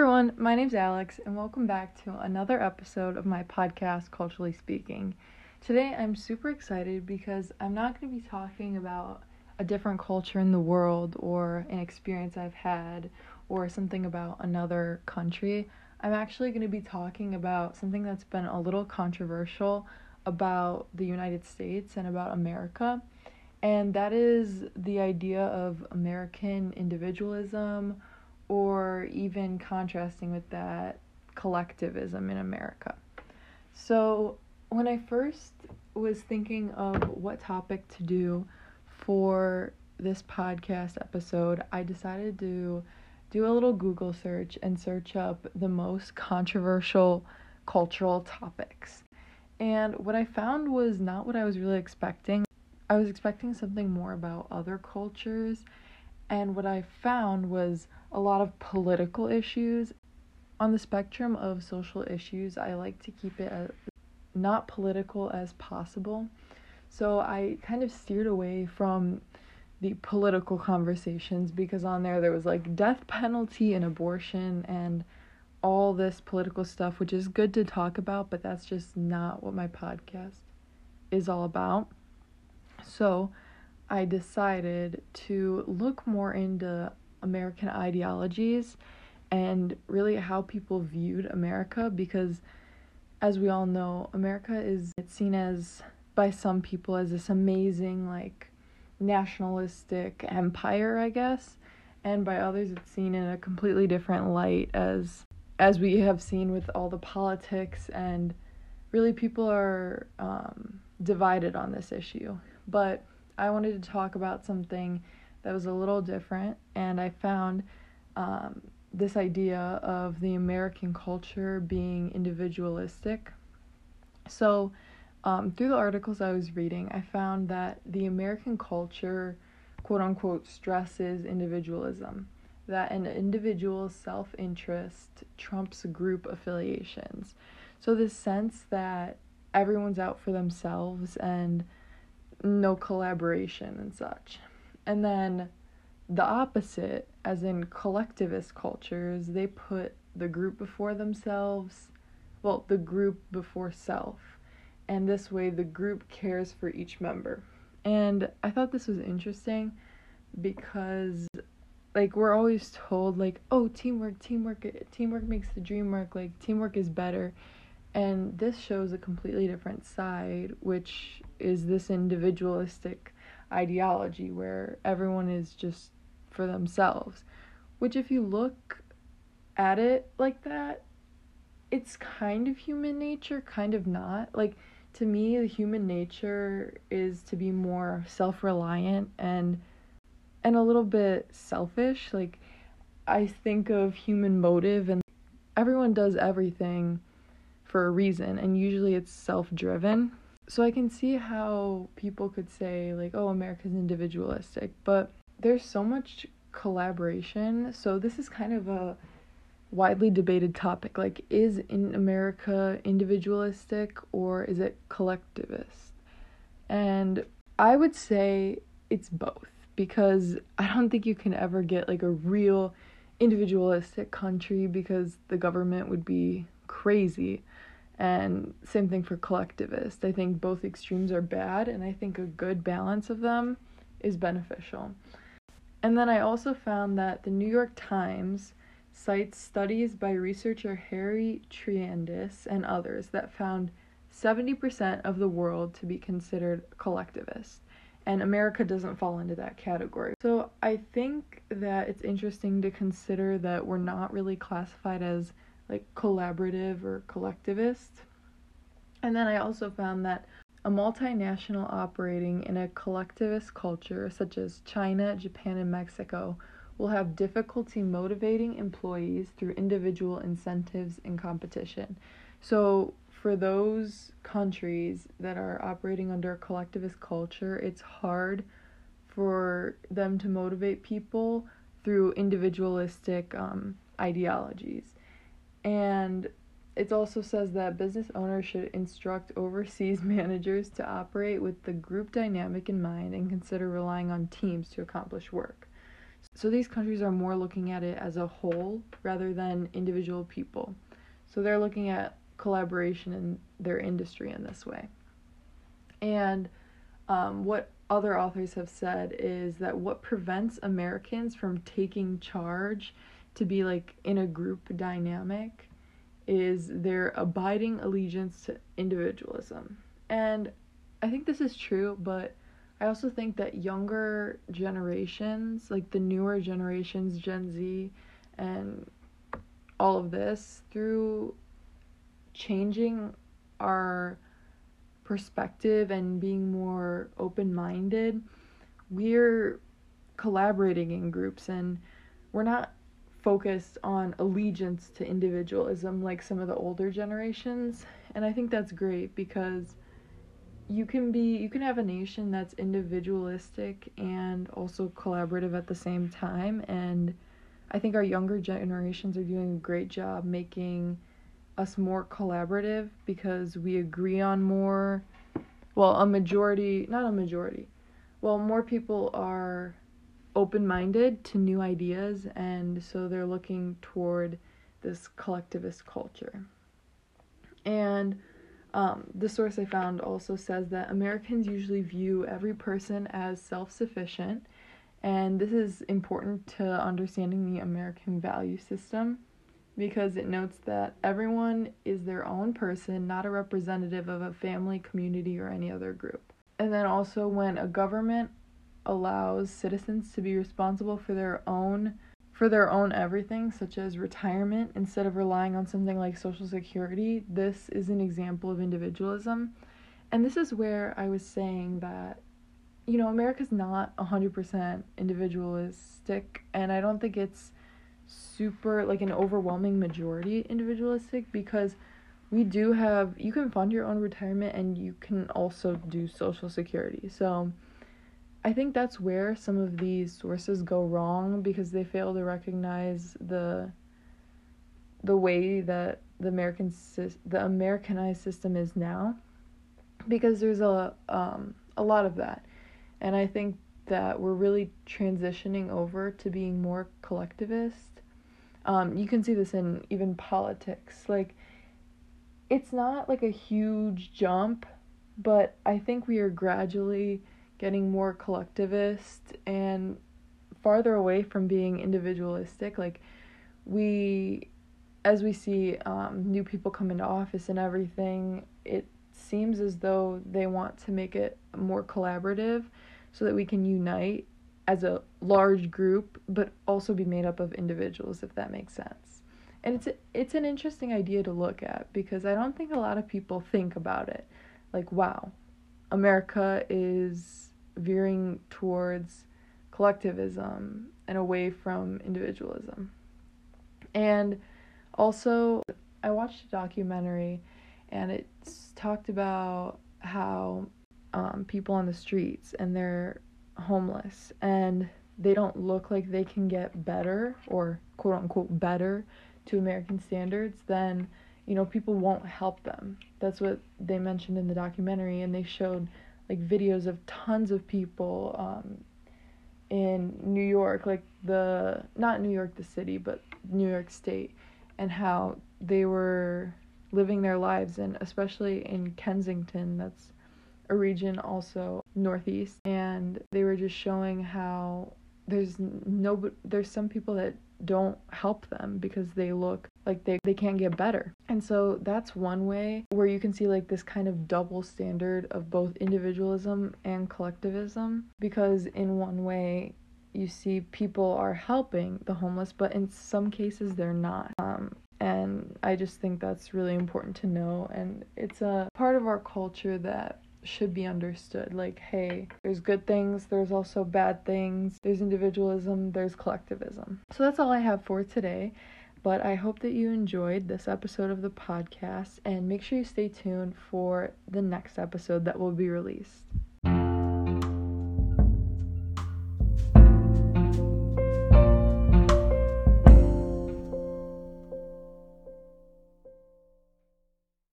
everyone, my name's Alex, and welcome back to another episode of my podcast, Culturally Speaking. Today I'm super excited because I'm not going to be talking about a different culture in the world or an experience I've had or something about another country. I'm actually going to be talking about something that's been a little controversial about the United States and about America, and that is the idea of American individualism or even contrasting with that collectivism in America. So, when I first was thinking of what topic to do for this podcast episode, I decided to do a little Google search and search up the most controversial cultural topics. And what I found was not what I was really expecting. I was expecting something more about other cultures, and what I found was a lot of political issues. On the spectrum of social issues, I like to keep it as not political as possible. So I kind of steered away from the political conversations because on there there was like death penalty and abortion and all this political stuff, which is good to talk about, but that's just not what my podcast is all about. So I decided to look more into American ideologies and really how people viewed America because as we all know, America is it's seen as by some people as this amazing like nationalistic empire, I guess, and by others it's seen in a completely different light as as we have seen with all the politics and really people are um, divided on this issue. But I wanted to talk about something that was a little different, and I found um, this idea of the American culture being individualistic. So, um, through the articles I was reading, I found that the American culture, quote unquote, stresses individualism, that an individual's self interest trumps group affiliations. So, this sense that everyone's out for themselves and no collaboration and such. And then the opposite, as in collectivist cultures, they put the group before themselves, well, the group before self. And this way, the group cares for each member. And I thought this was interesting because, like, we're always told, like, oh, teamwork, teamwork, teamwork makes the dream work, like, teamwork is better. And this shows a completely different side, which is this individualistic ideology where everyone is just for themselves. Which, if you look at it like that, it's kind of human nature, kind of not. Like, to me, the human nature is to be more self reliant and and a little bit selfish. Like, I think of human motive, and everyone does everything for a reason, and usually it's self driven. So I can see how people could say, like, oh, America's individualistic, but there's so much collaboration. So this is kind of a widely debated topic. Like, is in America individualistic or is it collectivist? And I would say it's both because I don't think you can ever get like a real individualistic country because the government would be crazy. And same thing for collectivist. I think both extremes are bad, and I think a good balance of them is beneficial. And then I also found that the New York Times cites studies by researcher Harry Triandis and others that found 70% of the world to be considered collectivist. And America doesn't fall into that category. So I think that it's interesting to consider that we're not really classified as like collaborative or collectivist. And then I also found that a multinational operating in a collectivist culture such as China, Japan, and Mexico will have difficulty motivating employees through individual incentives and competition. So, for those countries that are operating under a collectivist culture, it's hard for them to motivate people through individualistic um, ideologies. And it also says that business owners should instruct overseas managers to operate with the group dynamic in mind and consider relying on teams to accomplish work. So these countries are more looking at it as a whole rather than individual people. So they're looking at collaboration in their industry in this way. And um, what other authors have said is that what prevents Americans from taking charge to be like in a group dynamic is their abiding allegiance to individualism. And I think this is true, but I also think that younger generations, like the newer generations, Gen Z, and all of this, through changing our perspective and being more open minded, we're collaborating in groups and we're not focused on allegiance to individualism like some of the older generations. And I think that's great because you can be you can have a nation that's individualistic and also collaborative at the same time. And I think our younger generations are doing a great job making us more collaborative because we agree on more. Well a majority not a majority. Well more people are open-minded to new ideas and so they're looking toward this collectivist culture and um, the source i found also says that americans usually view every person as self-sufficient and this is important to understanding the american value system because it notes that everyone is their own person, not a representative of a family, community, or any other group. And then also, when a government allows citizens to be responsible for their own for their own everything such as retirement instead of relying on something like social security this is an example of individualism and this is where i was saying that you know america's not 100% individualistic and i don't think it's super like an overwhelming majority individualistic because we do have you can fund your own retirement and you can also do social security. So I think that's where some of these sources go wrong because they fail to recognize the the way that the American the Americanized system is now because there's a um a lot of that. And I think that we're really transitioning over to being more collectivist um, you can see this in even politics. Like, it's not like a huge jump, but I think we are gradually getting more collectivist and farther away from being individualistic. Like, we, as we see um, new people come into office and everything, it seems as though they want to make it more collaborative so that we can unite as a large group, but also be made up of individuals, if that makes sense. And it's it's an interesting idea to look at because I don't think a lot of people think about it. Like, wow, America is veering towards collectivism and away from individualism. And also, I watched a documentary and it talked about how um, people on the streets and their homeless and they don't look like they can get better or quote unquote better to American standards, then you know people won't help them. That's what they mentioned in the documentary, and they showed like videos of tons of people um, in New York, like the not New York the city, but New York State, and how they were living their lives, and especially in Kensington, that's a region also northeast and they were just showing how there's no there's some people that don't help them because they look like they, they can't get better. And so that's one way where you can see like this kind of double standard of both individualism and collectivism because in one way you see people are helping the homeless but in some cases they're not. Um, and I just think that's really important to know and it's a part of our culture that should be understood. Like, hey, there's good things, there's also bad things, there's individualism, there's collectivism. So that's all I have for today. But I hope that you enjoyed this episode of the podcast and make sure you stay tuned for the next episode that will be released.